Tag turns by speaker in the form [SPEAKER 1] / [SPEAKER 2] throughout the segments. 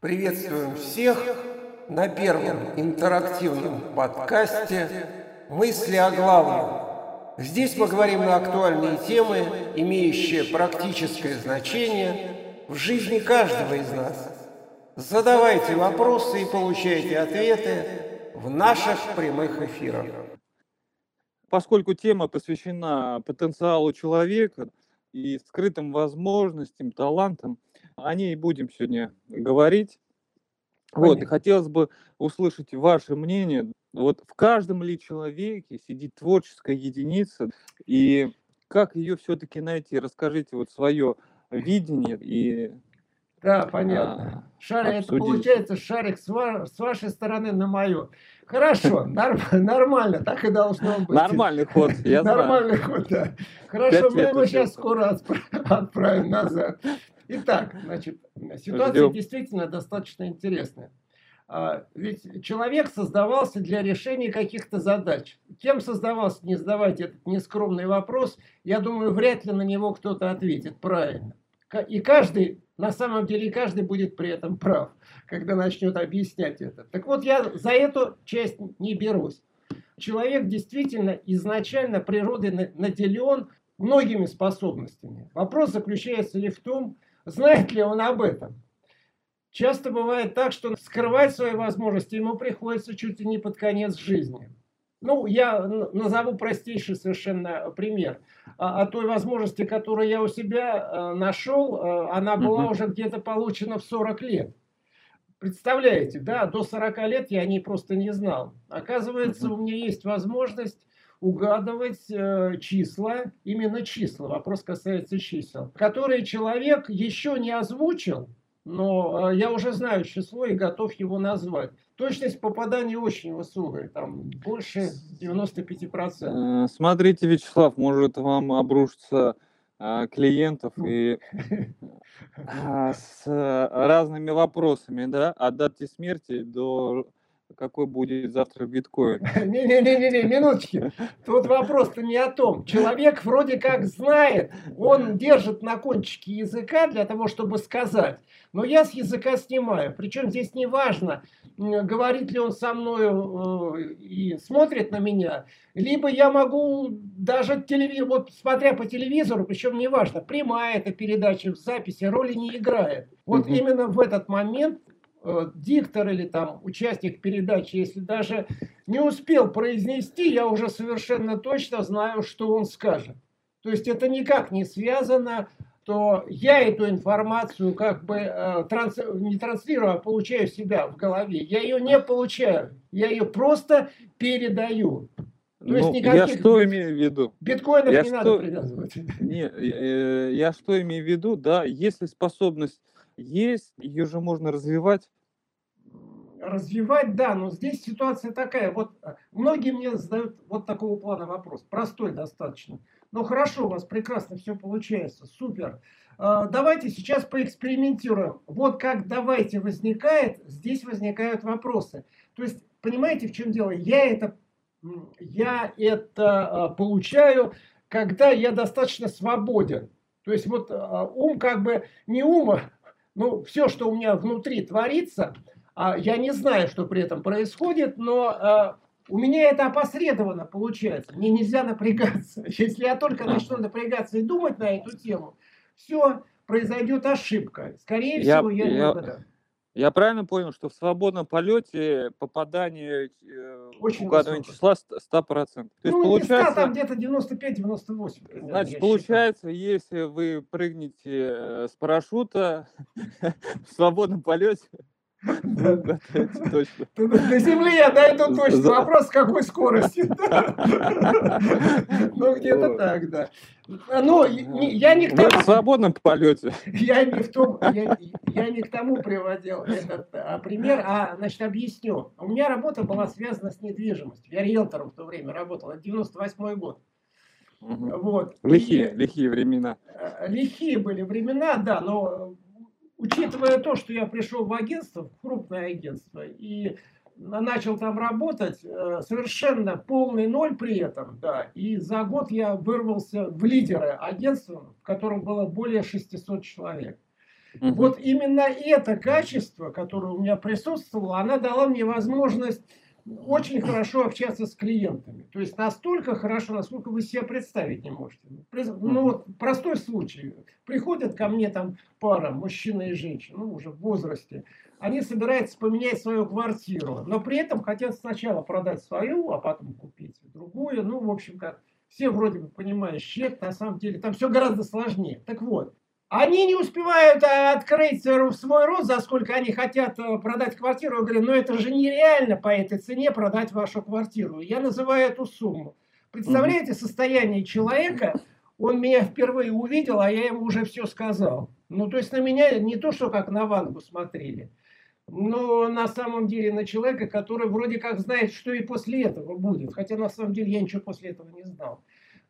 [SPEAKER 1] Приветствуем всех на первом интерактивном подкасте «Мысли о главном». Здесь мы говорим на актуальные темы, имеющие практическое значение в жизни каждого из нас. Задавайте вопросы и получайте ответы в наших прямых эфирах.
[SPEAKER 2] Поскольку тема посвящена потенциалу человека и скрытым возможностям, талантам – о ней будем сегодня говорить. Понятно. Вот, и хотелось бы услышать ваше мнение. Вот в каждом ли человеке сидит творческая единица, и как ее все-таки найти? Расскажите вот свое видение и
[SPEAKER 3] да, понятно. А, шарик, это получается шарик с, ва- с вашей стороны на мою. Хорошо, норм, нормально, так и должно быть.
[SPEAKER 2] Нормальный ход, я
[SPEAKER 3] Нормальный ход, да. Хорошо, мы его сейчас скоро отправим назад. Итак, значит, ситуация действительно достаточно интересная. А, ведь человек создавался для решения каких-то задач. Кем создавался, не задавайте этот нескромный вопрос, я думаю, вряд ли на него кто-то ответит правильно. И каждый, на самом деле, каждый будет при этом прав, когда начнет объяснять это. Так вот, я за эту часть не берусь. Человек действительно изначально природой наделен многими способностями. Вопрос заключается ли в том, Знает ли он об этом? Часто бывает так, что скрывать свои возможности ему приходится чуть ли не под конец жизни. Ну, я назову простейший совершенно пример. О, той возможности, которую я у себя э, нашел, э, она была угу. уже где-то получена в 40 лет. Представляете, да, до 40 лет я о ней просто не знал. Оказывается, угу. у меня есть возможность угадывать э, числа, именно числа, вопрос касается чисел, которые человек еще не озвучил, но э, я уже знаю число и готов его назвать. Точность попадания очень высокая, там больше 95%.
[SPEAKER 2] Э, смотрите, Вячеслав, может вам обрушиться э, клиентов и э, с разными вопросами, да, от даты смерти до какой будет завтра биткоин.
[SPEAKER 3] Не-не-не, минуточки. Тут вопрос-то не о том. Человек вроде как знает, он держит на кончике языка для того, чтобы сказать. Но я с языка снимаю. Причем здесь не важно, говорит ли он со мной э, и смотрит на меня, либо я могу даже телевизор, вот смотря по телевизору, причем не важно, прямая эта передача в записи, роли не играет. Вот угу. именно в этот момент диктор или там участник передачи, если даже не успел произнести, я уже совершенно точно знаю, что он скажет. То есть это никак не связано, то я эту информацию как бы э, транс, не транслирую, а получаю себя в голове. Я ее не получаю, я ее просто передаю.
[SPEAKER 2] То ну, есть никаких я что имею в виду?
[SPEAKER 3] Биткоинов я не что... надо привязывать.
[SPEAKER 2] Не, я, э, я что имею в виду, да, если способность есть, ее же можно развивать.
[SPEAKER 3] Развивать, да, но здесь ситуация такая. Вот э, многие мне задают вот такого плана вопрос. Простой достаточно. Ну хорошо, у вас прекрасно все получается. Супер. А, давайте сейчас поэкспериментируем. Вот как давайте возникает, здесь возникают вопросы. То есть, понимаете, в чем дело? Я это, я это а, получаю, когда я достаточно свободен. То есть вот а, ум как бы не ума, ну, все, что у меня внутри творится, а, я не знаю, что при этом происходит, но а, у меня это опосредованно получается. Мне нельзя напрягаться. Если я только начну напрягаться и думать на эту тему, все, произойдет ошибка. Скорее я, всего, я, я
[SPEAKER 2] Я правильно понял, что в свободном полете попадание э, Очень угадывания числа 100%. То есть
[SPEAKER 3] ну, получается, там где-то 95-98.
[SPEAKER 2] Значит, получается, считаю. если вы прыгнете э, с парашюта в свободном полете,
[SPEAKER 3] Точно. На Земле я дойду точно. Вопрос, с какой скорости. Ну, где-то так, да. Ну, я не к
[SPEAKER 2] тому... в свободном полете.
[SPEAKER 3] Я не, в том, я, я не к тому приводил этот а, пример, а, значит, объясню. У меня работа была связана с недвижимостью. Я риэлтором в то время работал. Это 98 год.
[SPEAKER 2] Угу. Вот. Лихие, и, лихие времена.
[SPEAKER 3] Э, лихие были времена, да, но учитывая то, что я пришел в агентство, в крупное агентство, и начал там работать, э, совершенно полный ноль при этом, да, и за год я вырвался в лидеры агентства, в котором было более 600 человек. Угу. Вот именно это качество, которое у меня присутствовало, она дала мне возможность очень хорошо общаться с клиентами. То есть настолько хорошо, насколько вы себе представить не можете. Ну вот простой случай. Приходят ко мне там пара, мужчина и женщина, ну уже в возрасте. Они собираются поменять свою квартиру, но при этом хотят сначала продать свою, а потом купить другую. Ну, в общем, как все вроде бы понимают, щет, на самом деле там все гораздо сложнее. Так вот, они не успевают э, открыть свой рост, за сколько они хотят э, продать квартиру. Я говорю, ну это же нереально по этой цене продать вашу квартиру. Я называю эту сумму. Представляете состояние человека, он меня впервые увидел, а я ему уже все сказал. Ну, то есть на меня не то, что как на Вангу смотрели, но на самом деле на человека, который вроде как знает, что и после этого будет. Хотя на самом деле я ничего после этого не знал.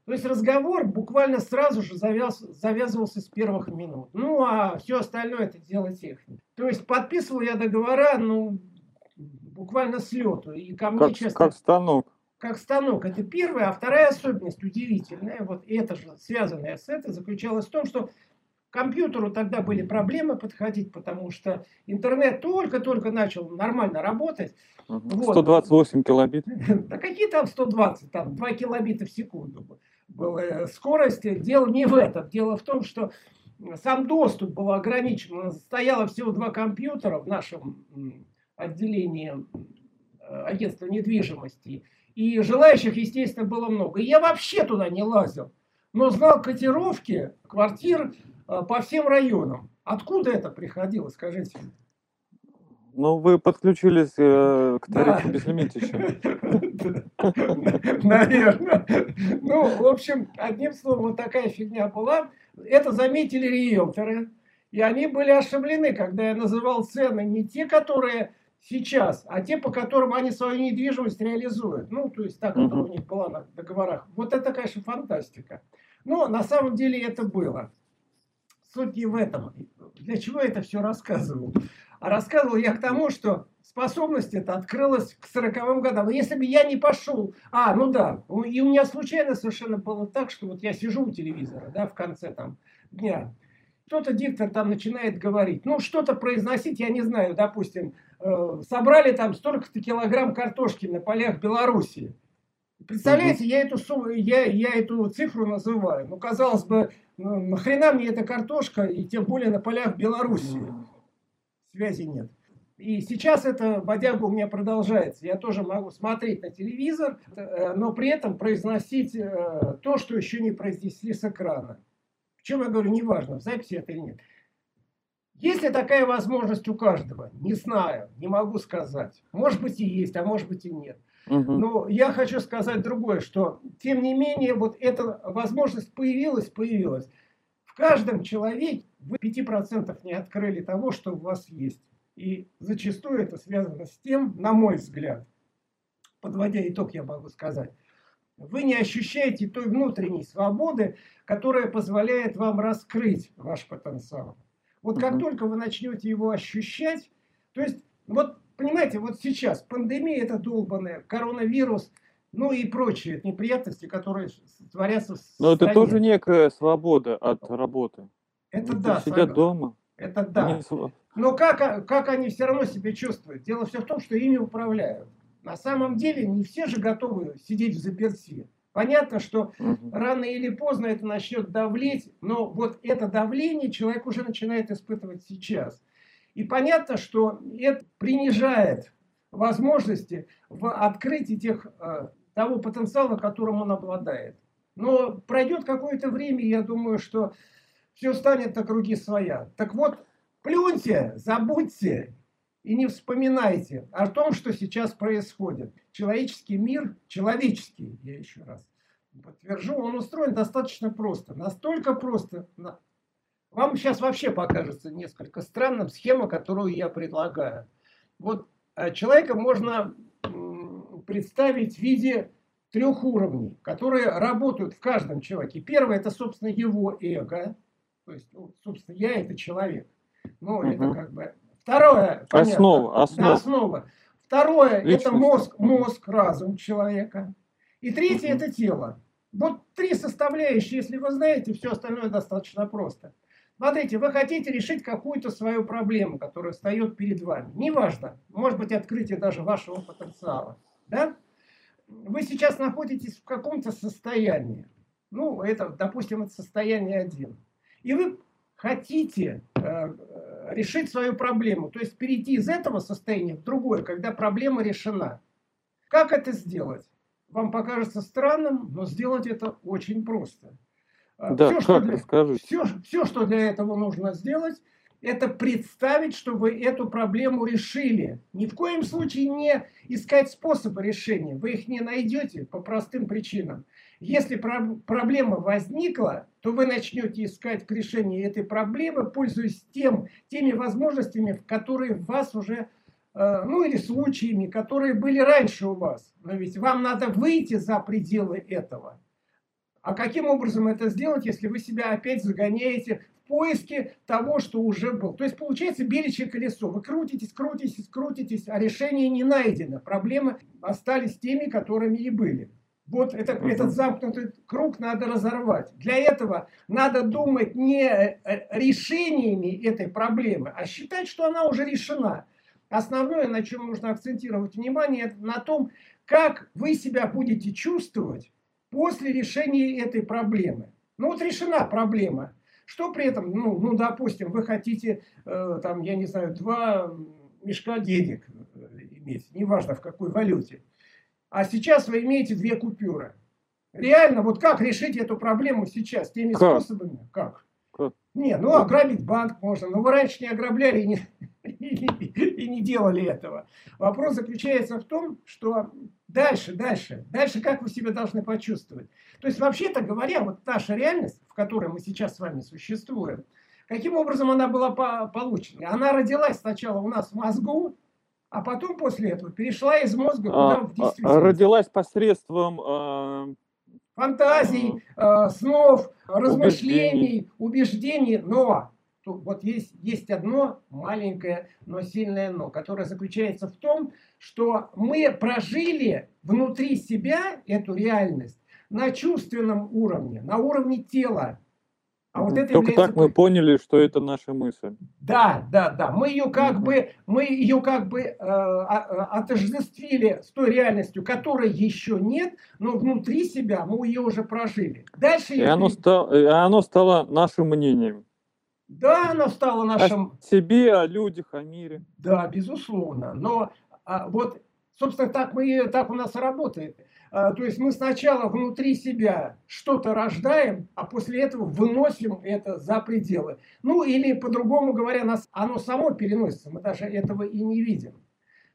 [SPEAKER 3] То есть разговор буквально сразу же завяз, завязывался с первых минут. Ну, а все остальное это дело техники. То есть подписывал я договора, ну, буквально с лету. И ко мне,
[SPEAKER 2] как, честно, как станок.
[SPEAKER 3] Как станок. Это первая. А вторая особенность удивительная, вот это же связанная с этой, заключалась в том, что компьютеру тогда были проблемы подходить, потому что интернет только-только начал нормально работать.
[SPEAKER 2] 128 вот. килобит.
[SPEAKER 3] Да какие там 120, там 2 килобита в секунду была скорость. Дело не в этом. Дело в том, что сам доступ был ограничен. Стояло всего два компьютера в нашем отделении э, агентства недвижимости. И желающих, естественно, было много. И я вообще туда не лазил. Но знал котировки квартир э, по всем районам. Откуда это приходило, скажите?
[SPEAKER 2] Ну, вы подключились э, к тарифу да. безлимитища.
[SPEAKER 3] Наверное. Ну, в общем, одним словом, вот такая фигня была. Это заметили риэлторы. И они были ошиблены, когда я называл цены не те, которые сейчас, а те, по которым они свою недвижимость реализуют. Ну, то есть так, как у них была на договорах. Вот это, конечно, фантастика. Но на самом деле это было. Суть не в этом. Для чего я это все рассказываю? А рассказывал я к тому, что способность эта открылась к 40-м годам. Если бы я не пошел... А, ну да, и у меня случайно совершенно было так, что вот я сижу у телевизора, да, в конце там дня. Кто-то диктор там начинает говорить, ну, что-то произносить, я не знаю, допустим, э, собрали там столько-то килограмм картошки на полях Белоруссии. Представляете, я эту, сумму, я, я эту цифру называю. Ну, казалось бы, ну, нахрена мне эта картошка, и тем более на полях Белоруссии связи нет. И сейчас это бодяга у меня продолжается. Я тоже могу смотреть на телевизор, э, но при этом произносить э, то, что еще не произнесли с экрана. Причем я говорю, неважно, в записи это или нет. Есть ли такая возможность у каждого? Не знаю, не могу сказать. Может быть и есть, а может быть и нет. Угу. Но я хочу сказать другое, что тем не менее вот эта возможность появилась, появилась. В каждом человеке вы 5% не открыли того, что у вас есть. И зачастую это связано с тем, на мой взгляд, подводя итог, я могу сказать, вы не ощущаете той внутренней свободы, которая позволяет вам раскрыть ваш потенциал. Вот как только вы начнете его ощущать, то есть, вот понимаете, вот сейчас пандемия это долбанная, коронавирус, ну и прочие неприятности, которые творятся в
[SPEAKER 2] Но стране. это тоже некая свобода от работы.
[SPEAKER 3] Это Люди да.
[SPEAKER 2] Сидят дома.
[SPEAKER 3] Это да. Они... Но как, как они все равно себя чувствуют? Дело все в том, что ими управляют. На самом деле не все же готовы сидеть в заперти. Понятно, что рано или поздно это начнет давлеть, но вот это давление человек уже начинает испытывать сейчас. И понятно, что это принижает возможности в открытии тех, э, того потенциала, которым он обладает. Но пройдет какое-то время, я думаю, что все станет на круги своя. Так вот, плюньте, забудьте и не вспоминайте о том, что сейчас происходит. Человеческий мир, человеческий, я еще раз подтвержу, он устроен достаточно просто. Настолько просто. Вам сейчас вообще покажется несколько странным схема, которую я предлагаю. Вот э, человека можно представить в виде трех уровней, которые работают в каждом человеке. Первое – это, собственно, его эго – то есть, собственно, я это человек. Ну, угу. это как бы... Второе,
[SPEAKER 2] понятно, основа, основа.
[SPEAKER 3] основа. Второе, Личность. это мозг, мозг, разум человека. И третье, угу. это тело. Вот три составляющие, если вы знаете, все остальное достаточно просто. Смотрите, вы хотите решить какую-то свою проблему, которая встает перед вами. Неважно, может быть открытие даже вашего потенциала. Да? Вы сейчас находитесь в каком-то состоянии. Ну, это, допустим, это состояние один. И вы хотите э, решить свою проблему, то есть перейти из этого состояния в другое, когда проблема решена. Как это сделать? Вам покажется странным, но сделать это очень просто.
[SPEAKER 2] А, да, все, что для,
[SPEAKER 3] все, все, что для этого нужно сделать, это представить, что вы эту проблему решили. Ни в коем случае не искать способы решения. Вы их не найдете по простым причинам. Если про проблема возникла, то вы начнете искать к решению этой проблемы, пользуясь тем, теми возможностями, которые в вас уже, э, ну или случаями, которые были раньше у вас. Но ведь вам надо выйти за пределы этого. А каким образом это сделать, если вы себя опять загоняете в поиске того, что уже был? То есть получается беличье колесо. Вы крутитесь, крутитесь, крутитесь, а решение не найдено. Проблемы остались теми, которыми и были. Вот это, этот замкнутый круг надо разорвать. Для этого надо думать не э, решениями этой проблемы, а считать, что она уже решена. Основное, на чем нужно акцентировать внимание, это на том, как вы себя будете чувствовать после решения этой проблемы. Ну вот решена проблема. Что при этом, ну, ну допустим, вы хотите, э, там, я не знаю, два мешка денег э, иметь, неважно в какой валюте. А сейчас вы имеете две купюры. Реально, вот как решить эту проблему сейчас? Теми как? способами? Как? как? Не, ну ограбить банк можно, но вы раньше не ограбляли и не, и не делали этого. Вопрос заключается в том, что дальше, дальше, дальше как вы себя должны почувствовать. То есть, вообще-то говоря, вот наша реальность, в которой мы сейчас с вами существуем, каким образом она была получена? Она родилась сначала у нас в мозгу, а потом после этого перешла из мозга куда
[SPEAKER 2] а, в действительность. Родилась посредством э,
[SPEAKER 3] фантазий, э, снов, размышлений, убеждений, убеждений но вот есть, есть одно маленькое, но сильное но, которое заключается в том, что мы прожили внутри себя эту реальность на чувственном уровне, на уровне тела.
[SPEAKER 2] А вот это Только так мы поняли, что это наша мысль.
[SPEAKER 3] Да, да, да. Мы ее как бы, мы ее как бы э, а, отождествили с той реальностью, которой еще нет, но внутри себя мы ее уже прожили.
[SPEAKER 2] Дальше. И оно, стало, и оно стало нашим мнением.
[SPEAKER 3] Да, оно стало нашим...
[SPEAKER 2] О себе, о людях, о мире.
[SPEAKER 3] Да, безусловно. Но а, вот, собственно, так, мы, так у нас и работает. А, то есть мы сначала внутри себя что-то рождаем, а после этого выносим это за пределы. Ну или по-другому говоря, нас, оно само переносится, мы даже этого и не видим.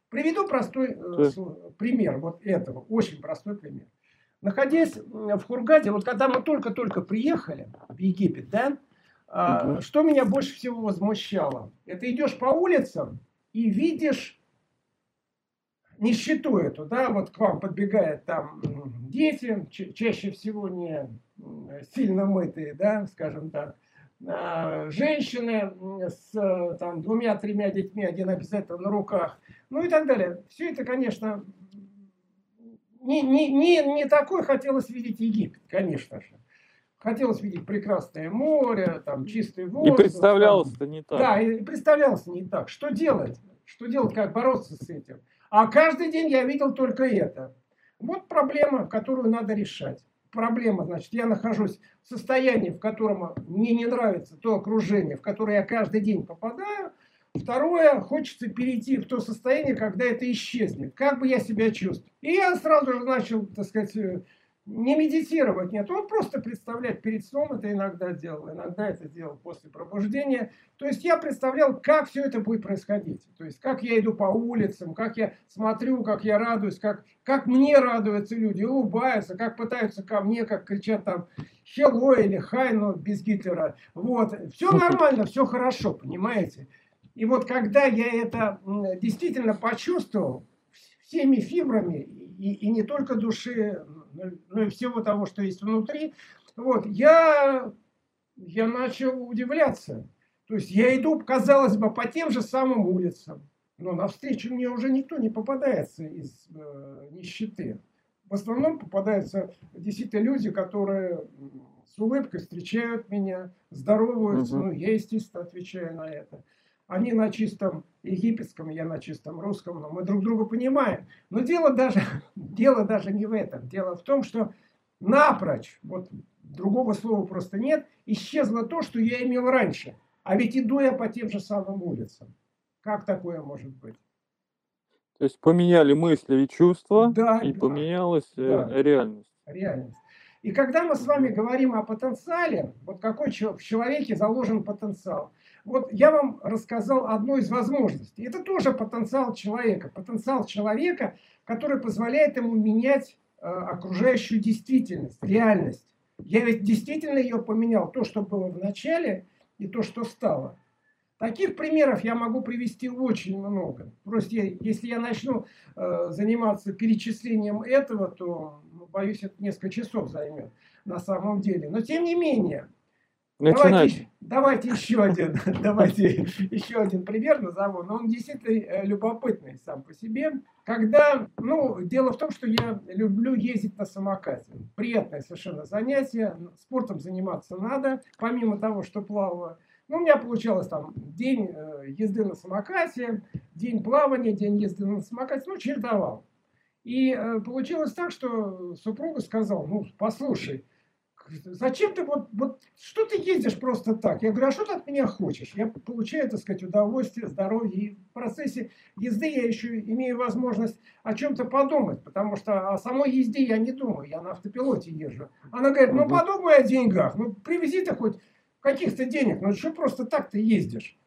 [SPEAKER 3] Приведу простой э, пример вот этого, очень простой пример. Находясь в Хургаде, вот когда мы только-только приехали в Египет, да, угу. что меня больше всего возмущало? Это идешь по улицам и видишь нищету эту, да, вот к вам подбегают там дети, чаще всего не сильно мытые, да, скажем так, а, женщины с там двумя-тремя детьми, один обязательно на руках, ну и так далее. Все это, конечно, не, не, не, не такой хотелось видеть Египет, конечно же. Хотелось видеть прекрасное море, там чистый воздух.
[SPEAKER 2] И представлялось-то не так.
[SPEAKER 3] Да, и представлялось не так. Что делать? Что делать, как бороться с этим? А каждый день я видел только это. Вот проблема, которую надо решать. Проблема, значит, я нахожусь в состоянии, в котором мне не нравится то окружение, в которое я каждый день попадаю. Второе, хочется перейти в то состояние, когда это исчезнет. Как бы я себя чувствовал. И я сразу же начал, так сказать, не медитировать, нет, он просто представлять перед сном это иногда делал, иногда это делал после пробуждения. То есть я представлял, как все это будет происходить. То есть как я иду по улицам, как я смотрю, как я радуюсь, как, как мне радуются люди, улыбаются, как пытаются ко мне, как кричат там «Хелло» или «Хай», но без Гитлера. Вот, все нормально, все хорошо, понимаете? И вот когда я это действительно почувствовал всеми фибрами, и, и не только души, ну и всего того, что есть внутри, вот, я, я начал удивляться. То есть я иду, казалось бы, по тем же самым улицам, но навстречу мне уже никто не попадается из э, нищеты. В основном попадаются действительно люди, которые с улыбкой встречают меня, здороваются, угу. ну, я, естественно, отвечаю на это. Они на чистом египетском, я на чистом русском, но мы друг друга понимаем. Но дело даже, дело даже не в этом. Дело в том, что напрочь, вот другого слова просто нет, исчезло то, что я имел раньше. А ведь иду я по тем же самым улицам. Как такое может быть?
[SPEAKER 2] То есть поменяли мысли и чувства, да, и да, поменялась э, да, реальность.
[SPEAKER 3] Реальность. И когда мы с вами говорим о потенциале, вот какой в человеке заложен потенциал, вот я вам рассказал одну из возможностей. Это тоже потенциал человека. Потенциал человека, который позволяет ему менять э, окружающую действительность, реальность. Я ведь действительно ее поменял. То, что было в начале, и то, что стало. Таких примеров я могу привести очень много. Просто если я начну э, заниматься перечислением этого, то, ну, боюсь, это несколько часов займет на самом деле. Но тем не менее, Давайте, давайте еще один, давайте еще один пример назову, но он действительно э, любопытный сам по себе. Когда, ну, дело в том, что я люблю ездить на самокате. Приятное совершенно занятие, спортом заниматься надо, помимо того, что плаваю. Ну, у меня получалось там день э, езды на самокате, день плавания, день езды на самокате, ну, чередовал. И э, получилось так, что супруга сказала, ну, послушай, зачем ты вот, вот, что ты ездишь просто так? Я говорю, а что ты от меня хочешь? Я получаю, так сказать, удовольствие, здоровье. И в процессе езды я еще имею возможность о чем-то подумать, потому что о самой езде я не думаю, я на автопилоте езжу. Она говорит, ну подумай о деньгах, ну привези ты хоть каких-то денег, ну что просто так ты ездишь?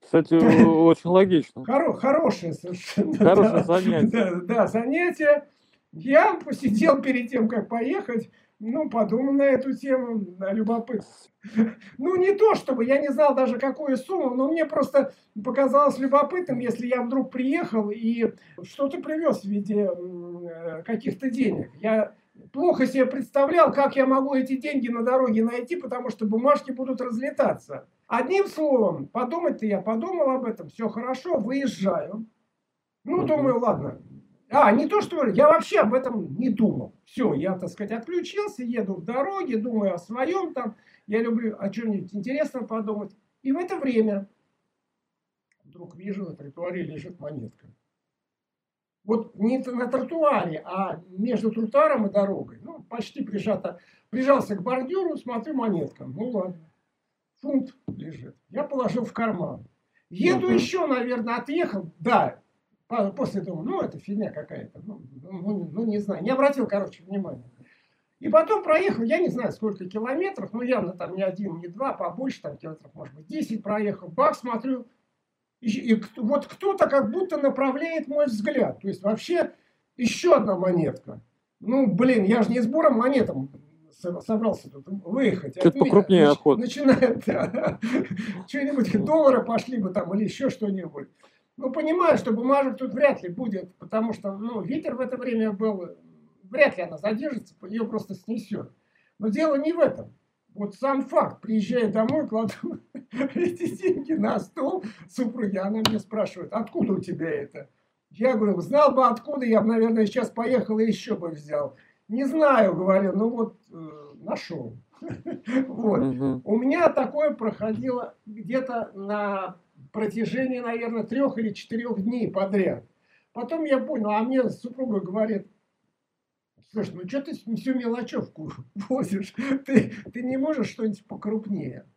[SPEAKER 2] Кстати, очень логично.
[SPEAKER 3] Хоро, хорошее совершенно.
[SPEAKER 2] Хорошее занятие.
[SPEAKER 3] Да, да, занятие. Я посидел перед тем, как поехать, ну, подумал на эту тему, да, любопытно. Ну, не то чтобы, я не знал даже какую сумму, но мне просто показалось любопытным, если я вдруг приехал и что-то привез в виде э, каких-то денег. Я плохо себе представлял, как я могу эти деньги на дороге найти, потому что бумажки будут разлетаться. Одним словом, подумать-то я подумал об этом, все хорошо, выезжаю. Ну, думаю, ладно, а, не то, что я вообще об этом не думал. Все, я, так сказать, отключился, еду в дороге, думаю о своем там. Я люблю о чем-нибудь интересном подумать. И в это время вдруг вижу, на тротуаре лежит монетка. Вот не на тротуаре, а между тротуаром и дорогой. Ну, почти прижато. Прижался к бордюру, смотрю, монетка. Ну ладно. Фунт лежит. Я положил в карман. Еду еще, наверное, отъехал. Да, После думаю, ну это фигня какая-то, ну, ну, ну не знаю, не обратил, короче, внимания. И потом проехал, я не знаю сколько километров, ну явно там не один, не два, побольше, там километров, может быть, 10 проехал. Бах, смотрю, и, и вот кто-то как будто направляет мой взгляд. То есть вообще еще одна монетка. Ну, блин, я же не сбором монетам собрался тут выехать.
[SPEAKER 2] Что-то покрупнее охот.
[SPEAKER 3] Начинает, да, что-нибудь, доллары пошли бы там или еще что-нибудь. Ну, понимаю, что бумажек тут вряд ли будет, потому что, ну, ветер в это время был, вряд ли она задержится, ее просто снесет. Но дело не в этом. Вот сам факт, приезжая домой, кладу эти деньги на стол супруги, она мне спрашивает, откуда у тебя это? Я говорю, знал бы откуда, я бы, наверное, сейчас поехал и еще бы взял. Не знаю, говорю, ну вот э, нашел. Вот. У меня такое проходило где-то на протяжении, наверное, трех или четырех дней подряд. Потом я понял, а мне супруга говорит, слушай, ну что ты всю мелочевку возишь? Ты, ты не можешь что-нибудь покрупнее?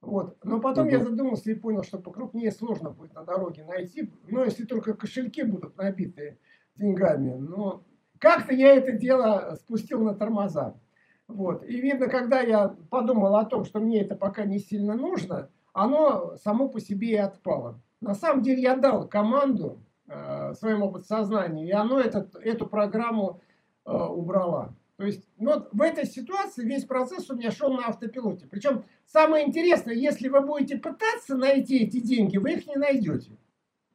[SPEAKER 3] Вот. Но потом угу. я задумался и понял, что покрупнее сложно будет на дороге найти. Но если только кошельки будут набиты деньгами. Но как-то я это дело спустил на тормоза. Вот. И видно, когда я подумал о том, что мне это пока не сильно нужно, оно само по себе и отпало. На самом деле я дал команду э, своему подсознанию, и оно этот, эту программу э, убрало. То есть ну, в этой ситуации весь процесс у меня шел на автопилоте. Причем самое интересное, если вы будете пытаться найти эти деньги, вы их не найдете.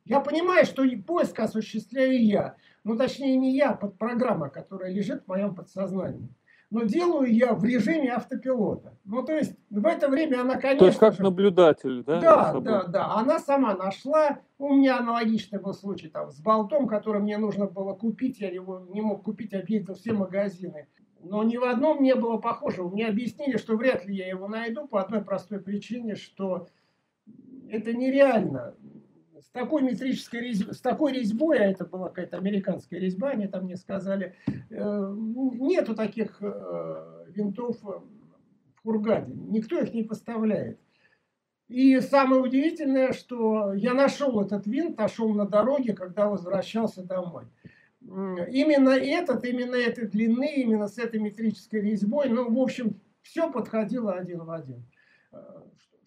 [SPEAKER 3] Я понимаю, что и поиск осуществляю я, ну точнее не я, под программа, которая лежит в моем подсознании но делаю я в режиме автопилота. Ну, то есть, в это время она, конечно
[SPEAKER 2] То есть, как же, наблюдатель, да?
[SPEAKER 3] Да, да, да. Она сама нашла. У меня аналогичный был случай там с болтом, который мне нужно было купить. Я его не мог купить, объездил все магазины. но ни в одном не было похожего. Мне объяснили, что вряд ли я его найду по одной простой причине, что это нереально. С такой метрической резьбой, с такой резьбой, а это была какая-то американская резьба, они там мне сказали, э, нету таких э, винтов в Кургаде. Никто их не поставляет. И самое удивительное, что я нашел этот винт, нашел на дороге, когда возвращался домой. Именно этот, именно этой длины, именно с этой метрической резьбой, ну, в общем, все подходило один в один.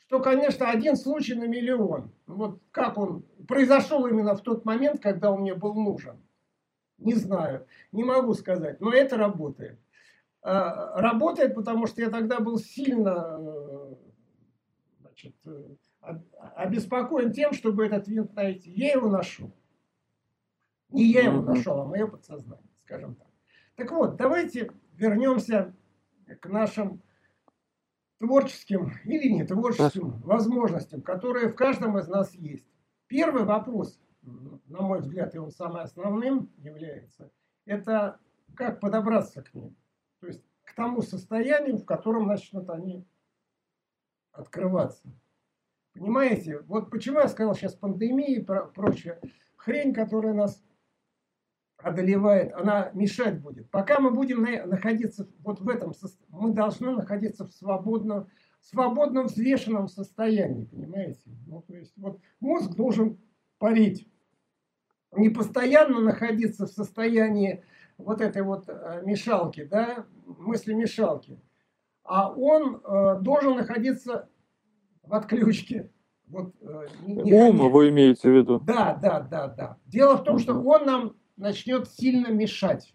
[SPEAKER 3] Э, что, конечно, один случай на миллион. Вот как он произошел именно в тот момент, когда он мне был нужен. Не знаю, не могу сказать, но это работает. Э, работает, потому что я тогда был сильно э, значит, обеспокоен тем, чтобы этот винт найти. Я его нашел. Не я его нашел, а мое подсознание, скажем так. Так вот, давайте вернемся к нашим творческим или не творческим возможностям, которые в каждом из нас есть. Первый вопрос, на мой взгляд, и он самым основным является, это как подобраться к ним. То есть к тому состоянию, в котором начнут они открываться. Понимаете, вот почему я сказал сейчас пандемия и прочее, хрень, которая нас одолевает, она мешать будет. Пока мы будем находиться вот в этом, мы должны находиться в свободном, свободном взвешенном состоянии, понимаете? Ну, то есть вот мозг должен парить, не постоянно находиться в состоянии вот этой вот э, мешалки, да, мысли мешалки, а он э, должен находиться в отключке.
[SPEAKER 2] Вот, э, не, Ум вы имеете в виду?
[SPEAKER 3] Да, да, да, да. Дело в том, что он нам начнет сильно мешать.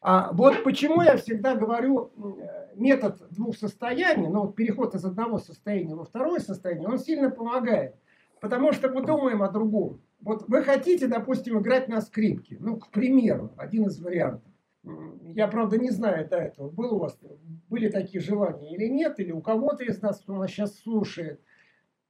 [SPEAKER 3] А вот почему я всегда говорю метод двух состояний, ну переход из одного состояния во второе состояние, он сильно помогает. Потому что мы думаем о другом. Вот вы хотите, допустим, играть на скрипке. Ну, к примеру, один из вариантов. Я, правда, не знаю до этого, был у вас, были такие желания или нет, или у кого-то из нас, кто нас сейчас слушает –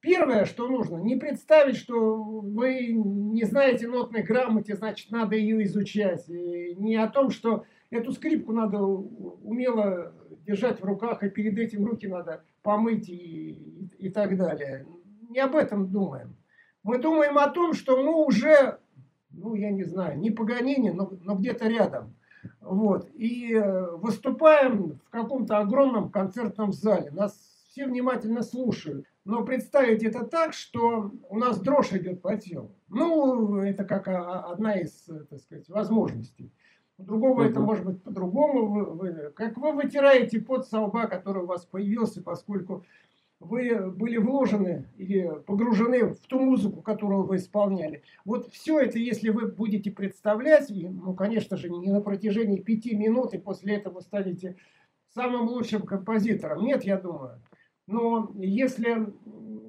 [SPEAKER 3] Первое, что нужно, не представить, что вы не знаете нотной грамоте, значит, надо ее изучать. И не о том, что эту скрипку надо умело держать в руках, и перед этим руки надо помыть и, и, и так далее. Не об этом думаем. Мы думаем о том, что мы уже, ну, я не знаю, не Паганини, но, но где-то рядом. Вот. И э, выступаем в каком-то огромном концертном зале. Нас все внимательно слушают. Но представить это так, что у нас дрожь идет по телу. Ну, это как одна из, так сказать, возможностей. У другого это может быть по-другому. Вы, вы, как вы вытираете пот со лба, который у вас появился, поскольку вы были вложены или погружены в ту музыку, которую вы исполняли. Вот все это, если вы будете представлять, и, ну, конечно же, не на протяжении пяти минут, и после этого станете самым лучшим композитором. Нет, я думаю. Но если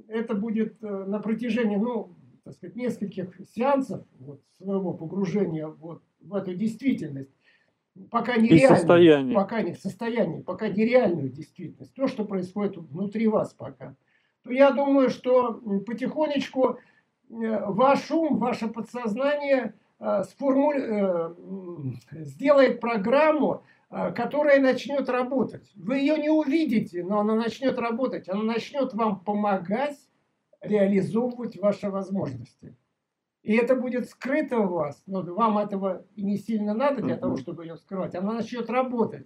[SPEAKER 3] это будет э, на протяжении, ну, так сказать, нескольких сеансов вот, своего погружения вот, в эту действительность, пока нереальную, пока не состояние, пока нереальную действительность, то, что происходит внутри вас пока, то я думаю, что потихонечку э, ваш ум, ваше подсознание э, сформуль... сделает программу, которая начнет работать. Вы ее не увидите, но она начнет работать. Она начнет вам помогать реализовывать ваши возможности. И это будет скрыто у вас, но вам этого и не сильно надо для того, чтобы ее скрывать. Она начнет работать.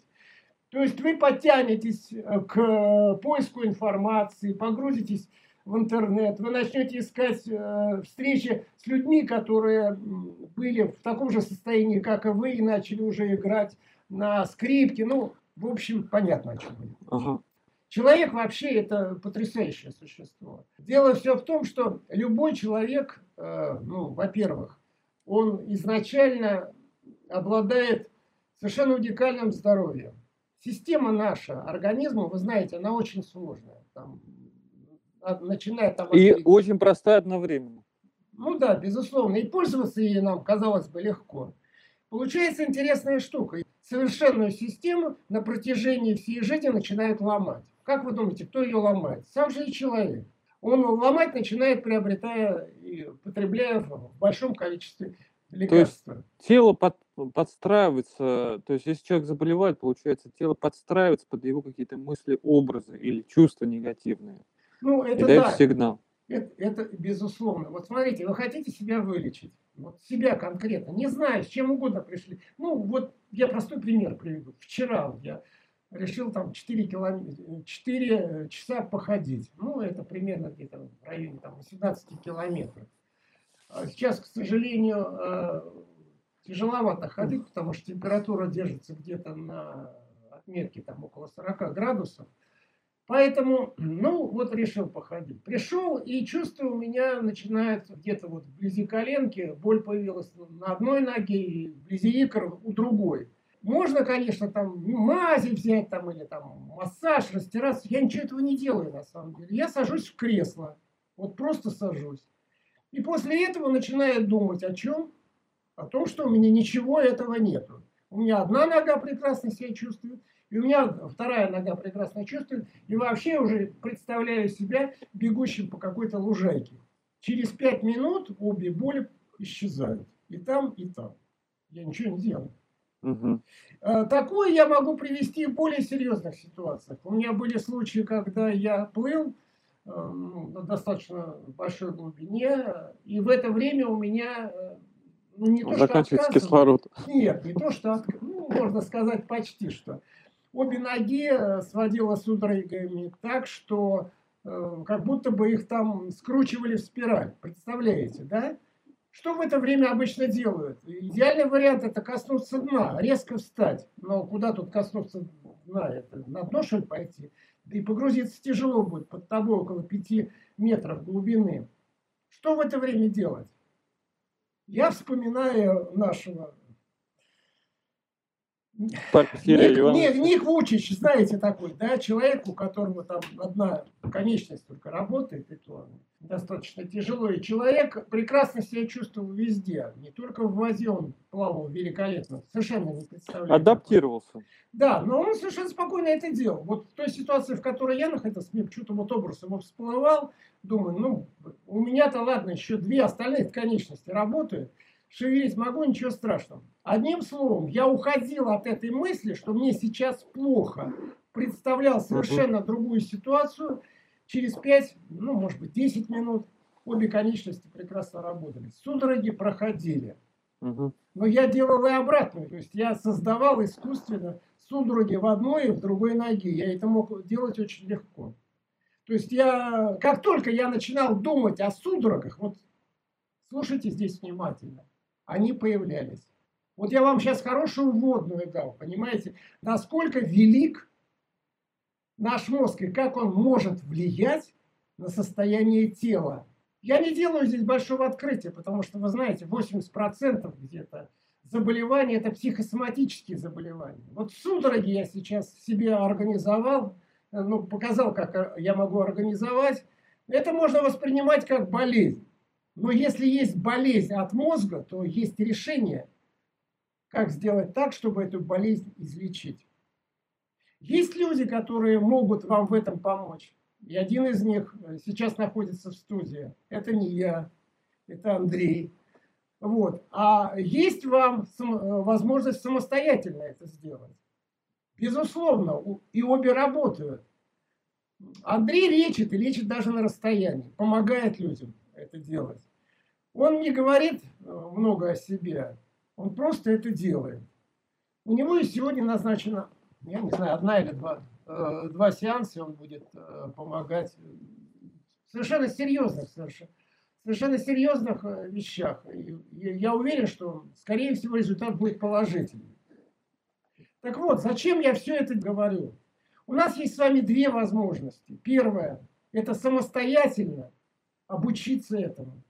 [SPEAKER 3] То есть вы потянетесь э, к поиску информации, погрузитесь в интернет, вы начнете искать э, встречи с людьми, которые были в таком же состоянии, как и вы, и начали уже играть на скрипке. Ну, в общем, понятно, о чем будет. Ага. Человек вообще это потрясающее существо. Дело все в том, что любой человек, э, ну, во-первых, он изначально обладает совершенно уникальным здоровьем. Система наша, организма, вы знаете, она очень сложная. Там,
[SPEAKER 2] начиная там... И от... очень простая одновременно.
[SPEAKER 3] Ну да, безусловно. И пользоваться ей нам, казалось бы, легко. Получается интересная штука совершенную систему на протяжении всей жизни начинают ломать. Как вы думаете, кто ее ломает? Сам же и человек. Он ломать начинает, приобретая и потребляя в большом количестве лекарств.
[SPEAKER 2] То есть тело под, подстраивается, то есть если человек заболевает, получается, тело подстраивается под его какие-то мысли, образы или чувства негативные.
[SPEAKER 3] Ну, это
[SPEAKER 2] и дает
[SPEAKER 3] да.
[SPEAKER 2] сигнал.
[SPEAKER 3] Это, это безусловно. Вот смотрите, вы хотите себя вылечить, вот себя конкретно, не знаю, с чем угодно пришли. Ну, вот я простой пример приведу. Вчера я решил там 4, километра, 4 часа походить. Ну, это примерно где-то в районе там, 18 километров. А сейчас, к сожалению, э, тяжеловато ходить, потому что температура держится где-то на отметке там около 40 градусов. Поэтому, ну, вот решил походить. Пришел и чувствую, у меня начинает где-то вот вблизи коленки, боль появилась на одной ноге и вблизи икр у другой. Можно, конечно, там мази взять там или там массаж, растираться. Я ничего этого не делаю на самом деле. Я сажусь в кресло. Вот просто сажусь. И после этого начинаю думать о чем? О том, что у меня ничего этого нету. У меня одна нога прекрасно себя чувствует, и у меня вторая нога прекрасно чувствует, и вообще уже представляю себя бегущим по какой-то лужайке. Через пять минут обе боли исчезают. И там, и там. Я ничего не делаю. Угу. Такое я могу привести в более серьезных ситуациях. У меня были случаи, когда я плыл э, ну, на достаточно большой глубине, и в это время у меня э,
[SPEAKER 2] ну, не то, Заканчивается что кислород.
[SPEAKER 3] Нет, не то, что ну, можно сказать почти что. Обе ноги сводило судорогами так, что как будто бы их там скручивали в спираль. Представляете, да? Что в это время обычно делают? Идеальный вариант это коснуться дна, резко встать. Но куда тут коснуться дна? Это на дно что ли пойти? Да и погрузиться тяжело будет, под тобой около пяти метров глубины. Что в это время делать? Я вспоминаю нашего Ник, Ник, Ник Вучич, знаете такой, да, человек, у которого там одна конечность только работает, и то достаточно тяжело. И человек прекрасно себя чувствовал везде, не только в воде он плавал великолепно, совершенно не представляю.
[SPEAKER 2] Адаптировался.
[SPEAKER 3] Да, но он совершенно спокойно это делал. Вот в той ситуации, в которой я находился, мне почему-то вот образ его всплывал, думаю, ну, у меня-то ладно, еще две остальные конечности работают, шевелить могу, ничего страшного. Одним словом, я уходил от этой мысли, что мне сейчас плохо, представлял совершенно другую ситуацию. Через 5, ну, может быть, 10 минут обе конечности прекрасно работали. Судороги проходили. Но я делал и обратную. То есть я создавал искусственно судороги в одной и в другой ноге. Я это мог делать очень легко. То есть я, как только я начинал думать о судорогах, вот слушайте здесь внимательно, они появлялись. Вот я вам сейчас хорошую вводную дал, понимаете, насколько велик наш мозг и как он может влиять на состояние тела. Я не делаю здесь большого открытия, потому что, вы знаете, 80% где-то заболеваний – это психосоматические заболевания. Вот судороги я сейчас себе организовал, ну, показал, как я могу организовать. Это можно воспринимать как болезнь. Но если есть болезнь от мозга, то есть решение, как сделать так, чтобы эту болезнь излечить. Есть люди, которые могут вам в этом помочь. И один из них э, сейчас находится в студии. Это не я, это Андрей. Вот. А есть вам э, возможность самостоятельно это сделать. Безусловно, и обе работают. Андрей лечит и лечит даже на расстоянии, помогает людям это делать. Он не говорит э, много о себе, он просто это делает. У него сегодня назначено, я не знаю, одна или два, э, два сеанса, он будет э, помогать в совершенно серьезных, совершенно, совершенно серьезных вещах. И я уверен, что, скорее всего, результат будет положительный. Так вот, зачем я все это говорю? У нас есть с вами две возможности. Первое – это самостоятельно обучиться этому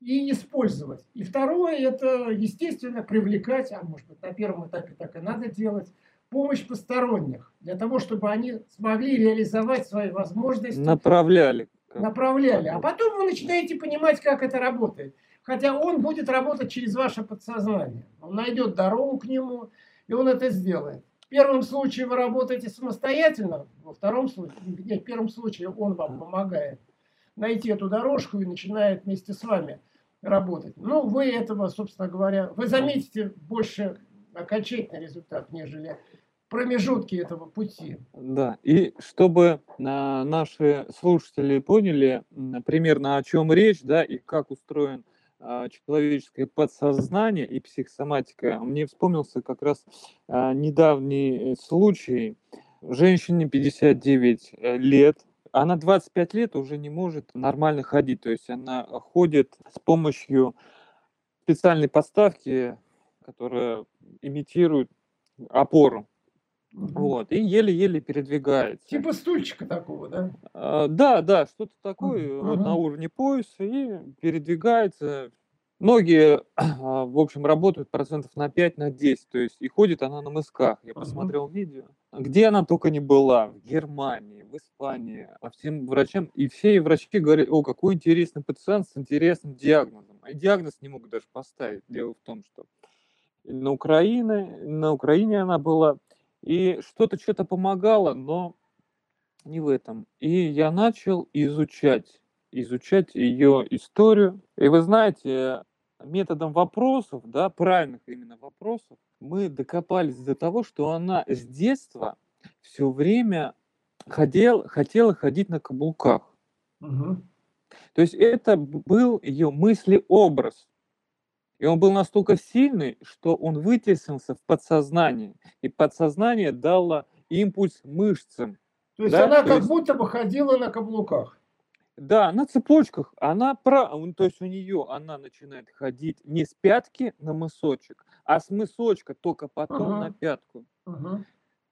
[SPEAKER 3] и использовать. И второе, это, естественно, привлекать, а может быть, на первом этапе так и надо делать, помощь посторонних, для того, чтобы они смогли реализовать свои возможности.
[SPEAKER 2] Направляли.
[SPEAKER 3] Направляли. А потом вы начинаете понимать, как это работает. Хотя он будет работать через ваше подсознание. Он найдет дорогу к нему, и он это сделает. В первом случае вы работаете самостоятельно, во втором случае, нет, в первом случае он вам помогает найти эту дорожку и начинает вместе с вами работать. Ну, вы этого, собственно говоря, вы заметите больше окончательный результат, нежели промежутки этого пути.
[SPEAKER 2] Да, и чтобы а, наши слушатели поняли примерно о чем речь, да, и как устроен а, человеческое подсознание и психосоматика, мне вспомнился как раз а, недавний случай. Женщине 59 э, лет, она 25 лет уже не может нормально ходить, то есть она ходит с помощью специальной подставки, которая имитирует опору. Вот, и еле-еле передвигается.
[SPEAKER 3] Типа стульчика такого, да?
[SPEAKER 2] А, да, да, что-то такое uh-huh. вот на уровне пояса и передвигается. Ноги, а, в общем, работают процентов на 5, на 10, то есть и ходит она на мысках. Я uh-huh. посмотрел видео. Где она только не была, в Германии, в Испании, а всем врачам, и все врачи говорят, о, какой интересный пациент с интересным диагнозом. А диагноз не могут даже поставить. Дело в том, что на Украине, на Украине она была, и что-то что-то помогало, но не в этом. И я начал изучать, изучать ее историю. И вы знаете, методом вопросов, да, правильных именно вопросов, мы докопались до того, что она с детства все время ходил, хотела ходить на каблуках. Угу. То есть это был ее мыслеобраз. И он был настолько сильный, что он вытеснился в подсознание. И подсознание дало импульс мышцам.
[SPEAKER 3] То есть да? она то как есть... будто бы ходила на каблуках.
[SPEAKER 2] Да, на цепочках. Она про, то есть у нее она начинает ходить не с пятки на мысочек, а с мысочка только потом ага. на пятку. Ага.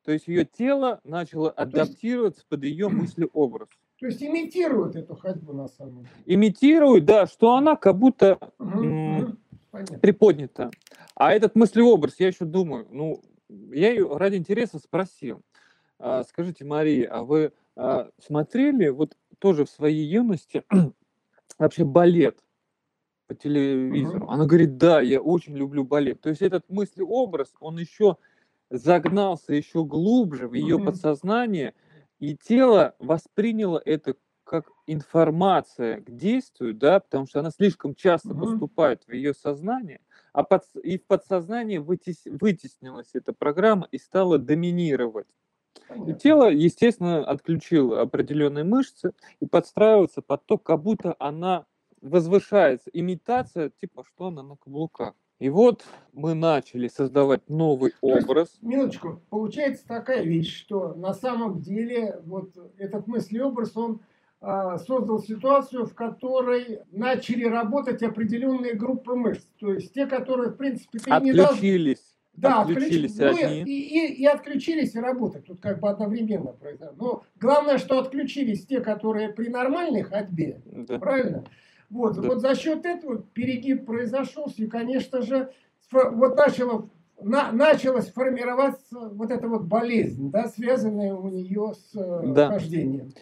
[SPEAKER 2] То есть ее тело начало адаптироваться есть... под ее мыслеобраз.
[SPEAKER 3] То есть имитирует эту ходьбу на самом деле.
[SPEAKER 2] Имитирует, да, что она как будто угу, м- угу. приподнята. А этот мыслеобраз, я еще думаю, ну, я ее ради интереса спросил. А, скажите, Мария, а вы а, смотрели вот тоже в своей юности вообще балет по телевизору. Она говорит, да, я очень люблю балет. То есть этот мыслеобраз, он еще загнался еще глубже в ее подсознание, и тело восприняло это как информация к действию, да, потому что она слишком часто поступает в ее сознание, а под, и в подсознании вытес, вытеснилась эта программа и стала доминировать. И тело, естественно, отключило определенные мышцы и подстраивается под то, как будто она возвышается. Имитация, типа, что она на каблуках. И вот мы начали создавать новый образ.
[SPEAKER 3] Есть, минуточку, получается такая вещь, что на самом деле вот этот мыслеобраз, он а, создал ситуацию, в которой начали работать определенные группы мышц. То есть те, которые, в принципе,
[SPEAKER 2] ты не должен...
[SPEAKER 3] Да, отключились ну, одни. И, и, и отключились, и работать. Тут как бы одновременно произошло. Но главное, что отключились те, которые при нормальной ходьбе. Да. Правильно? Вот, да. вот за счет этого перегиб произошел, и, конечно же, вот начало, на, началась формироваться вот эта вот болезнь, да, связанная у нее с э, да. хождением.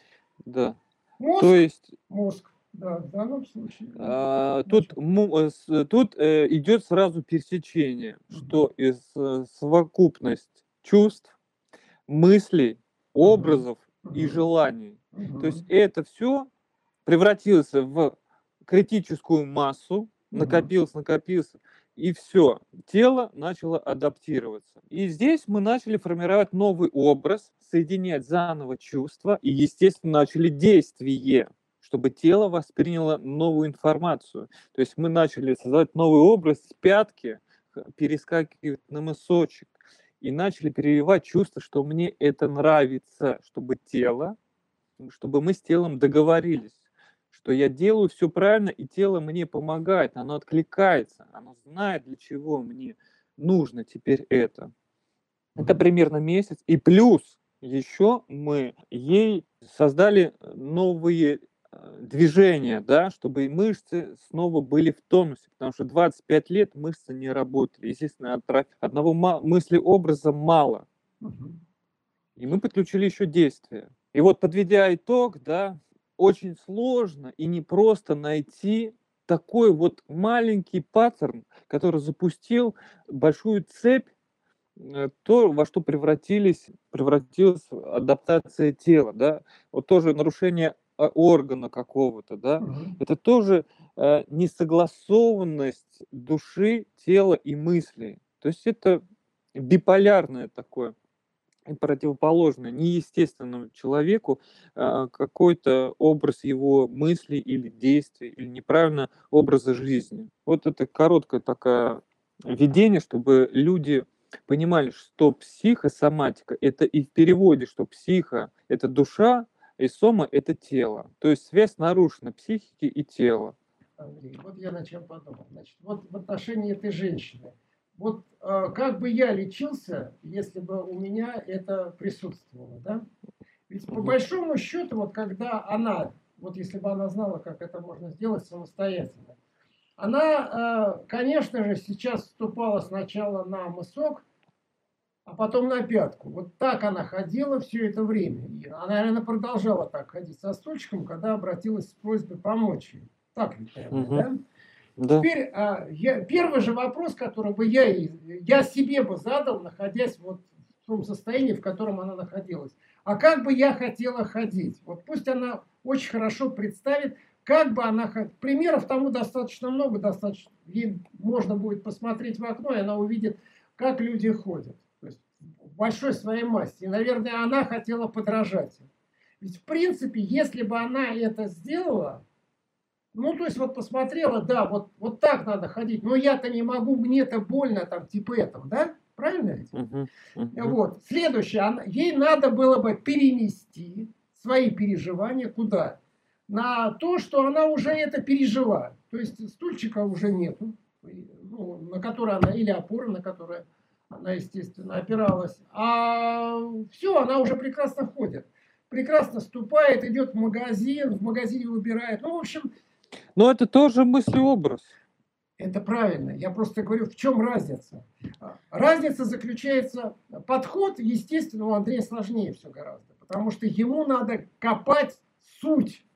[SPEAKER 2] Да.
[SPEAKER 3] Мозг, То есть... мозг да, в данном случае.
[SPEAKER 2] А, тут э, тут э, идет сразу пересечение, угу. что из э, совокупность чувств, мыслей, образов угу. и желаний. Угу. То есть это все превратилось в критическую массу, накопилось, накопилось, и все, тело начало адаптироваться. И здесь мы начали формировать новый образ, соединять заново чувства и, естественно, начали действие чтобы тело восприняло новую информацию. То есть мы начали создавать новый образ с пятки, перескакивать на мысочек, и начали переливать чувство, что мне это нравится, чтобы тело, чтобы мы с телом договорились, что я делаю все правильно, и тело мне помогает, оно откликается, оно знает, для чего мне нужно теперь это. Это примерно месяц. И плюс еще мы ей создали новые движения, да, чтобы мышцы снова были в тонусе, потому что 25 лет мышцы не работали. Естественно, от одного мысли образа мало. И мы подключили еще действия. И вот подведя итог, да, очень сложно и непросто найти такой вот маленький паттерн, который запустил большую цепь э, то, во что превратились, превратилась адаптация тела, да, вот тоже нарушение органа какого-то, да, угу. это тоже э, несогласованность души, тела и мысли. То есть это биполярное такое и противоположное неестественному человеку э, какой-то образ его мысли или действий, или неправильно образа жизни. Вот это короткое такое введение, чтобы люди понимали, что психосоматика – это и в переводе, что психа – это душа, и сома – это тело. То есть связь нарушена психики и тела.
[SPEAKER 3] Андрей, вот я на чем подумал. Значит, вот в отношении этой женщины. Вот э, как бы я лечился, если бы у меня это присутствовало, да? Ведь по большому счету, вот когда она, вот если бы она знала, как это можно сделать самостоятельно, она, э, конечно же, сейчас вступала сначала на мысок, а потом на пятку. Вот так она ходила все это время. И она, наверное, продолжала так ходить со стульчиком, когда обратилась с просьбой помочь ей. Так ведь, наверное, угу. да? Да. Теперь а, я, первый же вопрос, который бы я, я себе бы задал, находясь вот в том состоянии, в котором она находилась. А как бы я хотела ходить? Вот пусть она очень хорошо представит, как бы она ходила. Примеров тому достаточно много, достаточно. Ей можно будет посмотреть в окно, и она увидит, как люди ходят большой своей массе. И, наверное, она хотела подражать. Ведь, в принципе, если бы она это сделала, ну, то есть вот посмотрела, да, вот, вот так надо ходить, но я-то не могу, мне-то больно, там, типа этого, да? Правильно ведь? Uh-huh, uh-huh. Вот. Следующее, она, ей надо было бы перенести свои переживания куда? На то, что она уже это пережила. То есть стульчика уже нету, ну, на который она, или опора, на которую она, естественно, опиралась. А все, она уже прекрасно ходит. Прекрасно ступает, идет в магазин, в магазине выбирает. Ну, в общем...
[SPEAKER 2] Но это тоже мыслеобраз.
[SPEAKER 3] Это правильно. Я просто говорю, в чем разница. Разница заключается... Подход, естественно, у Андрея сложнее все гораздо. Потому что ему надо копать суть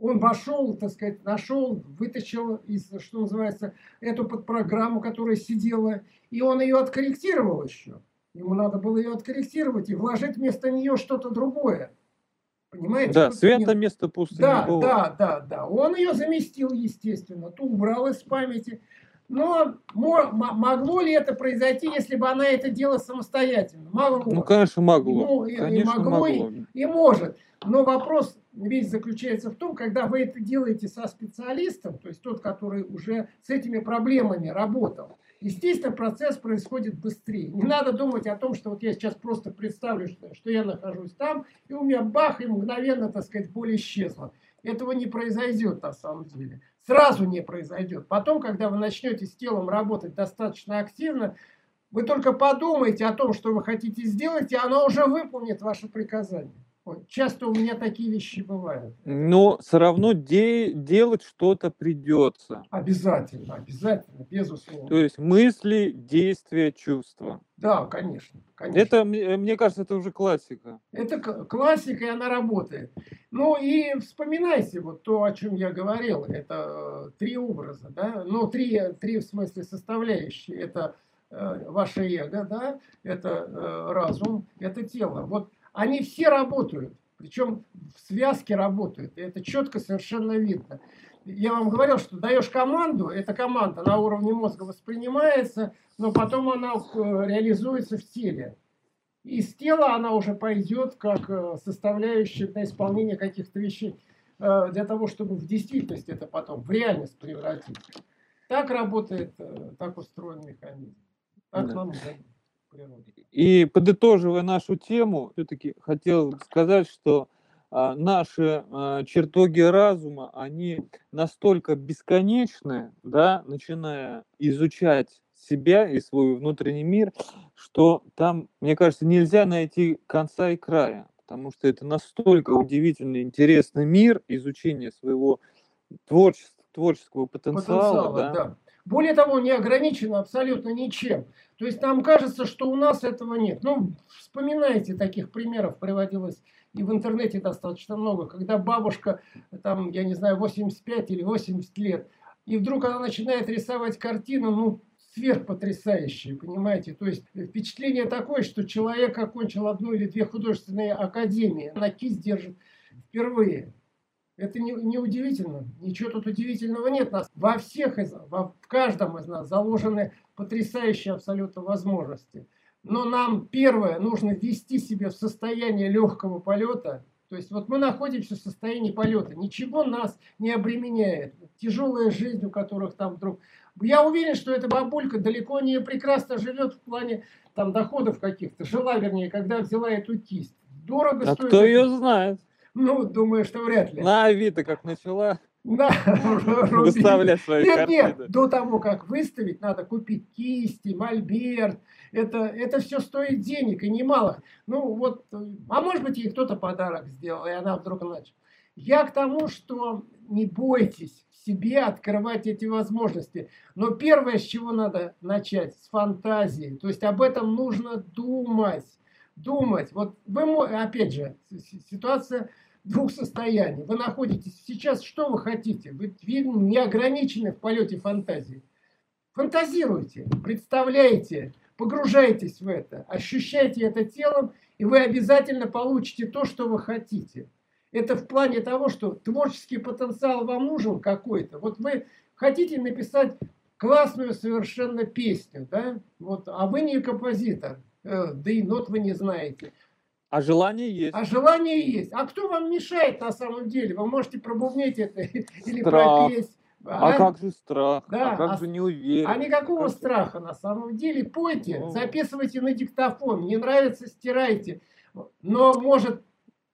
[SPEAKER 3] он вошел, так сказать, нашел, вытащил из, что называется, эту подпрограмму, которая сидела, и он ее откорректировал еще. Ему надо было ее откорректировать и вложить вместо нее что-то другое. Понимаете?
[SPEAKER 2] Да, света место пустым
[SPEAKER 3] да, не было. Да, да, да. Он ее заместил, естественно, то убрал из памяти. Но могло ли это произойти, если бы она это делала самостоятельно?
[SPEAKER 2] Могло. Ну, конечно, могло.
[SPEAKER 3] Ну, конечно, и могло, могло. И, и может. Но вопрос весь заключается в том, когда вы это делаете со специалистом, то есть тот, который уже с этими проблемами работал, естественно, процесс происходит быстрее. Не надо думать о том, что вот я сейчас просто представлю, что, что я нахожусь там, и у меня бах, и мгновенно, так сказать, боль исчезла. Этого не произойдет на самом деле. Сразу не произойдет. Потом, когда вы начнете с телом работать достаточно активно, вы только подумайте о том, что вы хотите сделать, и оно уже выполнит ваше приказание. Часто у меня такие вещи бывают.
[SPEAKER 2] Но все равно де- делать что-то придется.
[SPEAKER 3] Обязательно, обязательно, безусловно.
[SPEAKER 2] То есть мысли, действия, чувства.
[SPEAKER 3] Да, конечно. конечно.
[SPEAKER 2] Это, мне кажется, это уже классика.
[SPEAKER 3] Это классика, и она работает. Ну и вспоминайте вот то, о чем я говорил. Это э, три образа, да? Ну, три, три в смысле составляющие. Это э, ваше эго, да? Это э, разум, это тело. Вот они все работают, причем в связке работают, и это четко совершенно видно. Я вам говорил, что даешь команду, эта команда на уровне мозга воспринимается, но потом она э, реализуется в теле. Из тела она уже пойдет как э, составляющая для исполнения каких-то вещей, э, для того, чтобы в действительность это потом, в реальность превратить. Так работает, так устроен механизм. Так да. нам
[SPEAKER 2] и подытоживая нашу тему, все-таки хотел сказать, что а, наши а, чертоги разума, они настолько бесконечны, да, начиная изучать себя и свой внутренний мир, что там, мне кажется, нельзя найти конца и края, потому что это настолько удивительный, интересный мир изучения своего творчества, творческого потенциала. потенциала да. Да.
[SPEAKER 3] Более того, не ограничено абсолютно ничем. То есть нам кажется, что у нас этого нет. Ну, вспоминайте, таких примеров приводилось и в интернете достаточно много, когда бабушка, там, я не знаю, 85 или 80 лет, и вдруг она начинает рисовать картину, ну, сверхпотрясающие, понимаете? То есть впечатление такое, что человек окончил одну или две художественные академии, на кисть держит впервые. Это не, не удивительно. Ничего тут удивительного нет. Нас во всех из во, в каждом из нас заложены потрясающие абсолютно возможности. Но нам первое нужно ввести себя в состояние легкого полета. То есть вот мы находимся в состоянии полета. Ничего нас не обременяет. Тяжелая жизнь, у которых там вдруг... Я уверен, что эта бабулька далеко не прекрасно живет в плане там доходов каких-то. Жила, вернее, когда взяла эту кисть. Дорого
[SPEAKER 2] а стоит. кто ее знает?
[SPEAKER 3] Ну, думаю, что вряд ли.
[SPEAKER 2] На Авито как начала
[SPEAKER 3] да,
[SPEAKER 2] выставлять свои
[SPEAKER 3] нет, Нет, до того, как выставить, надо купить кисти, мольберт. Это, это все стоит денег и немалых. Ну вот, а может быть, ей кто-то подарок сделал, и она вдруг начала. Я к тому, что не бойтесь в себе открывать эти возможности. Но первое, с чего надо начать, с фантазии. То есть об этом нужно думать думать. Вот вы, опять же, ситуация двух состояний. Вы находитесь сейчас, что вы хотите? Вы, не ограничены в полете фантазии. Фантазируйте, представляете, погружайтесь в это, ощущайте это телом, и вы обязательно получите то, что вы хотите. Это в плане того, что творческий потенциал вам нужен какой-то. Вот вы хотите написать классную совершенно песню, да? Вот, а вы не композитор. Э, да и нот вы не знаете.
[SPEAKER 2] А желание есть.
[SPEAKER 3] А желание есть. А кто вам мешает на самом деле? Вы можете пробубнить это или пропеть.
[SPEAKER 2] А, а как же страх? Да, а как а, же неуверенность?
[SPEAKER 3] А никакого как... страха на самом деле. Пойте, О. записывайте на диктофон. Не нравится, стирайте. Но может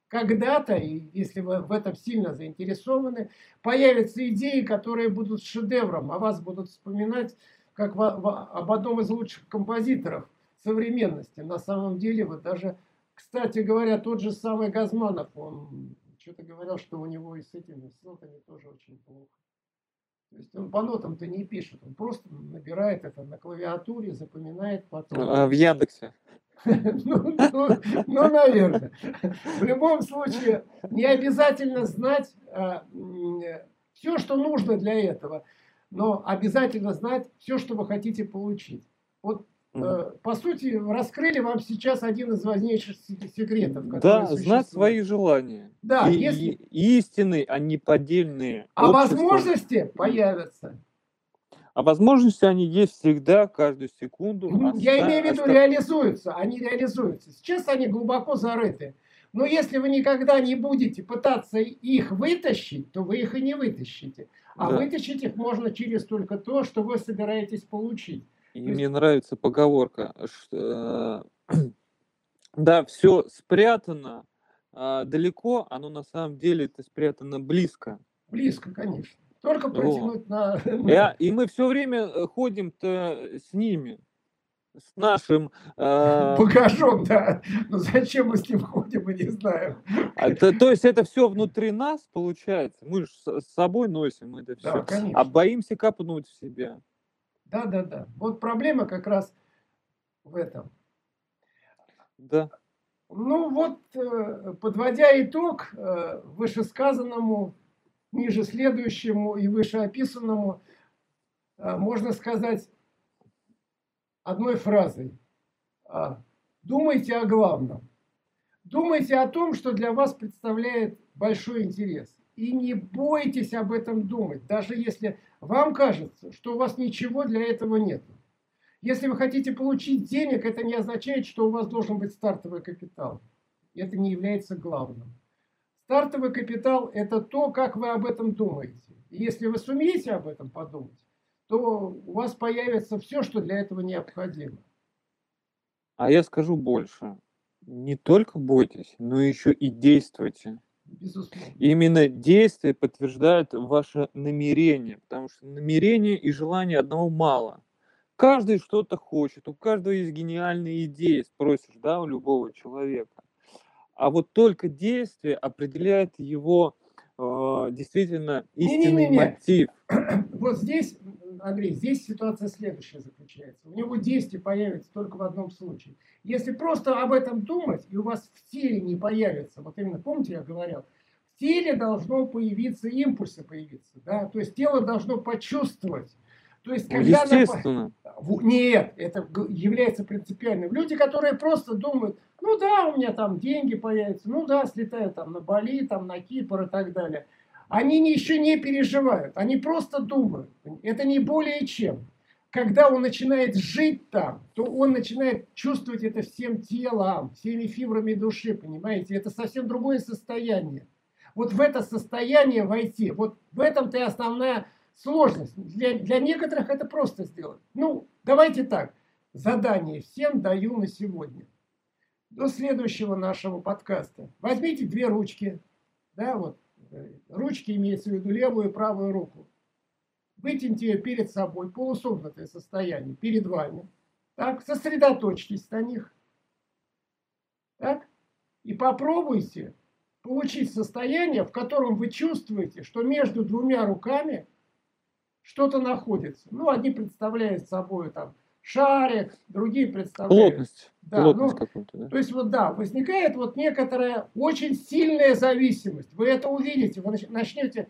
[SPEAKER 3] когда-то, если вы в этом сильно заинтересованы, появятся идеи, которые будут шедевром, а вас будут вспоминать как в, в, об одном из лучших композиторов современности. На самом деле, вот даже, кстати говоря, тот же самый Газманов, он что-то говорил, что у него и с этими ссылками тоже очень плохо. То есть он по нотам-то не пишет, он просто набирает это на клавиатуре, запоминает потом.
[SPEAKER 2] А в Яндексе?
[SPEAKER 3] Ну, ну, ну, наверное. В любом случае, не обязательно знать а, все, что нужно для этого, но обязательно знать все, что вы хотите получить. Вот по сути, раскрыли вам сейчас один из важнейших секретов.
[SPEAKER 2] Да, знать свои желания.
[SPEAKER 3] Да,
[SPEAKER 2] и, если... и, истинные, а не поддельные.
[SPEAKER 3] А общества. возможности появятся.
[SPEAKER 2] А возможности они есть всегда, каждую секунду.
[SPEAKER 3] Я оста... имею в виду, оста... реализуются. Они реализуются. Сейчас они глубоко зарыты. Но если вы никогда не будете пытаться их вытащить, то вы их и не вытащите. А да. вытащить их можно через только то, что вы собираетесь получить.
[SPEAKER 2] И мне нравится поговорка, что да, все спрятано а далеко, оно на самом деле это спрятано близко.
[SPEAKER 3] Близко, конечно. Только протянуть на...
[SPEAKER 2] И, и мы все время э, ходим-то с ними, с нашим...
[SPEAKER 3] Э... Багажом, да. Но зачем мы с ним ходим, мы не знаем.
[SPEAKER 2] А, то, то есть это все внутри нас получается? Мы же с собой носим это все. Да, конечно. А боимся копнуть в себя.
[SPEAKER 3] Да, да, да. Вот проблема как раз в этом.
[SPEAKER 2] Да.
[SPEAKER 3] Ну вот, э, подводя итог э, вышесказанному, ниже следующему и вышеописанному, э, можно сказать одной фразой. А, думайте о главном. Думайте о том, что для вас представляет большой интерес. И не бойтесь об этом думать, даже если вам кажется, что у вас ничего для этого нет. Если вы хотите получить денег, это не означает, что у вас должен быть стартовый капитал. Это не является главным. Стартовый капитал – это то, как вы об этом думаете. И если вы сумеете об этом подумать, то у вас появится все, что для этого необходимо.
[SPEAKER 2] А я скажу больше. Не только бойтесь, но еще и действуйте.
[SPEAKER 3] Безусловно.
[SPEAKER 2] Именно действие подтверждает ваше намерение, потому что намерение и желание одного мало. Каждый что-то хочет, у каждого есть гениальные идеи, спросишь, да, у любого человека. А вот только действие определяет его э, действительно истинный Не-не-не. мотив.
[SPEAKER 3] Вот здесь, Андрей, здесь ситуация следующая заключается. У него действие появится только в одном случае. Если просто об этом думать, и у вас в теле не появится, вот именно, помните, я говорил, в теле должно появиться, импульсы появиться, да, то есть тело должно почувствовать. То есть,
[SPEAKER 2] ну, когда Естественно.
[SPEAKER 3] Она... Нет, это является принципиальным. Люди, которые просто думают, ну да, у меня там деньги появятся, ну да, слетаю там на Бали, там на Кипр и так далее. Они еще не переживают, они просто думают. Это не более чем. Когда он начинает жить там, то он начинает чувствовать это всем телом, всеми фибрами души, понимаете? Это совсем другое состояние. Вот в это состояние войти, вот в этом-то и основная сложность. Для, для некоторых это просто сделать. Ну, давайте так. Задание всем даю на сегодня. До следующего нашего подкаста. Возьмите две ручки. Да, вот. Ручки имеется в виду левую и правую руку. Вытяните ее перед собой, полусогнутое состояние, перед вами. Так, сосредоточьтесь на них. Так, и попробуйте получить состояние, в котором вы чувствуете, что между двумя руками что-то находится. Ну, одни представляют собой там шарик, другие представляют...
[SPEAKER 2] Плотность. Да, Плотность ну,
[SPEAKER 3] да? То есть вот да, возникает вот некоторая очень сильная зависимость. Вы это увидите, вы начнете,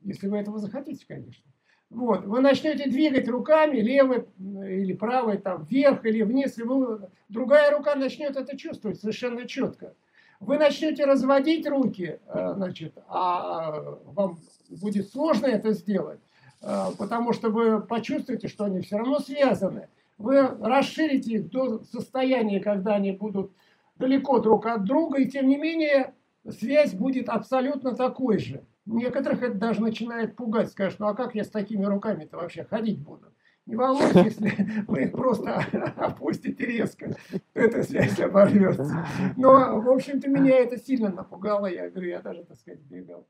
[SPEAKER 3] если вы этого захотите, конечно. Вот, вы начнете двигать руками, левой или правой, там, вверх или вниз, и вы, другая рука начнет это чувствовать совершенно четко. Вы начнете разводить руки, э, значит, а вам будет сложно это сделать. Э, потому что вы почувствуете, что они все равно связаны. Вы расширите их до состояния, когда они будут далеко друг от друга, и тем не менее связь будет абсолютно такой же. Некоторых это даже начинает пугать. Скажешь, ну а как я с такими руками-то вообще ходить буду? Не волнуйтесь, если вы их просто опустите резко, эта связь оборвется. Но, в общем-то, меня это сильно напугало. Я говорю, я даже, так сказать, бегал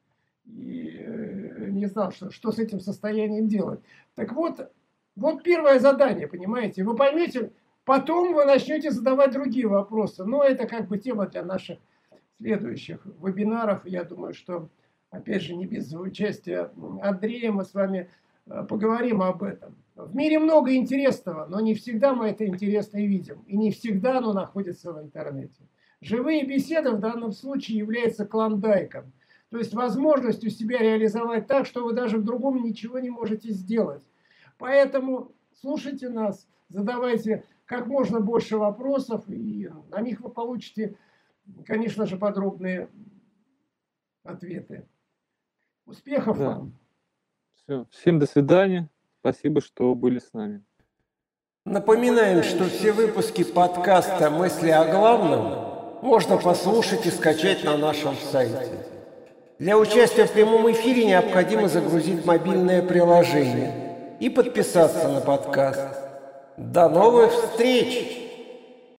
[SPEAKER 3] и э, не знал, что, что с этим состоянием делать. Так вот, вот первое задание, понимаете? Вы поймете, потом вы начнете задавать другие вопросы. Но это как бы тема для наших следующих вебинаров. Я думаю, что, опять же, не без участия Андрея мы с вами э, поговорим об этом. В мире много интересного, но не всегда мы это интересно видим. И не всегда оно находится в интернете. Живые беседы в данном случае являются клондайком – то есть возможностью себя реализовать так, что вы даже в другом ничего не можете сделать. Поэтому слушайте нас, задавайте как можно больше вопросов, и на них вы получите, конечно же, подробные ответы. Успехов да. вам!
[SPEAKER 2] Все. Всем до свидания. Спасибо, что были с нами.
[SPEAKER 1] Напоминаем, что все выпуски подкаста «Мысли о главном» можно послушать и скачать на нашем сайте. Для участия в прямом эфире необходимо загрузить мобильное приложение и подписаться на подкаст. До новых встреч!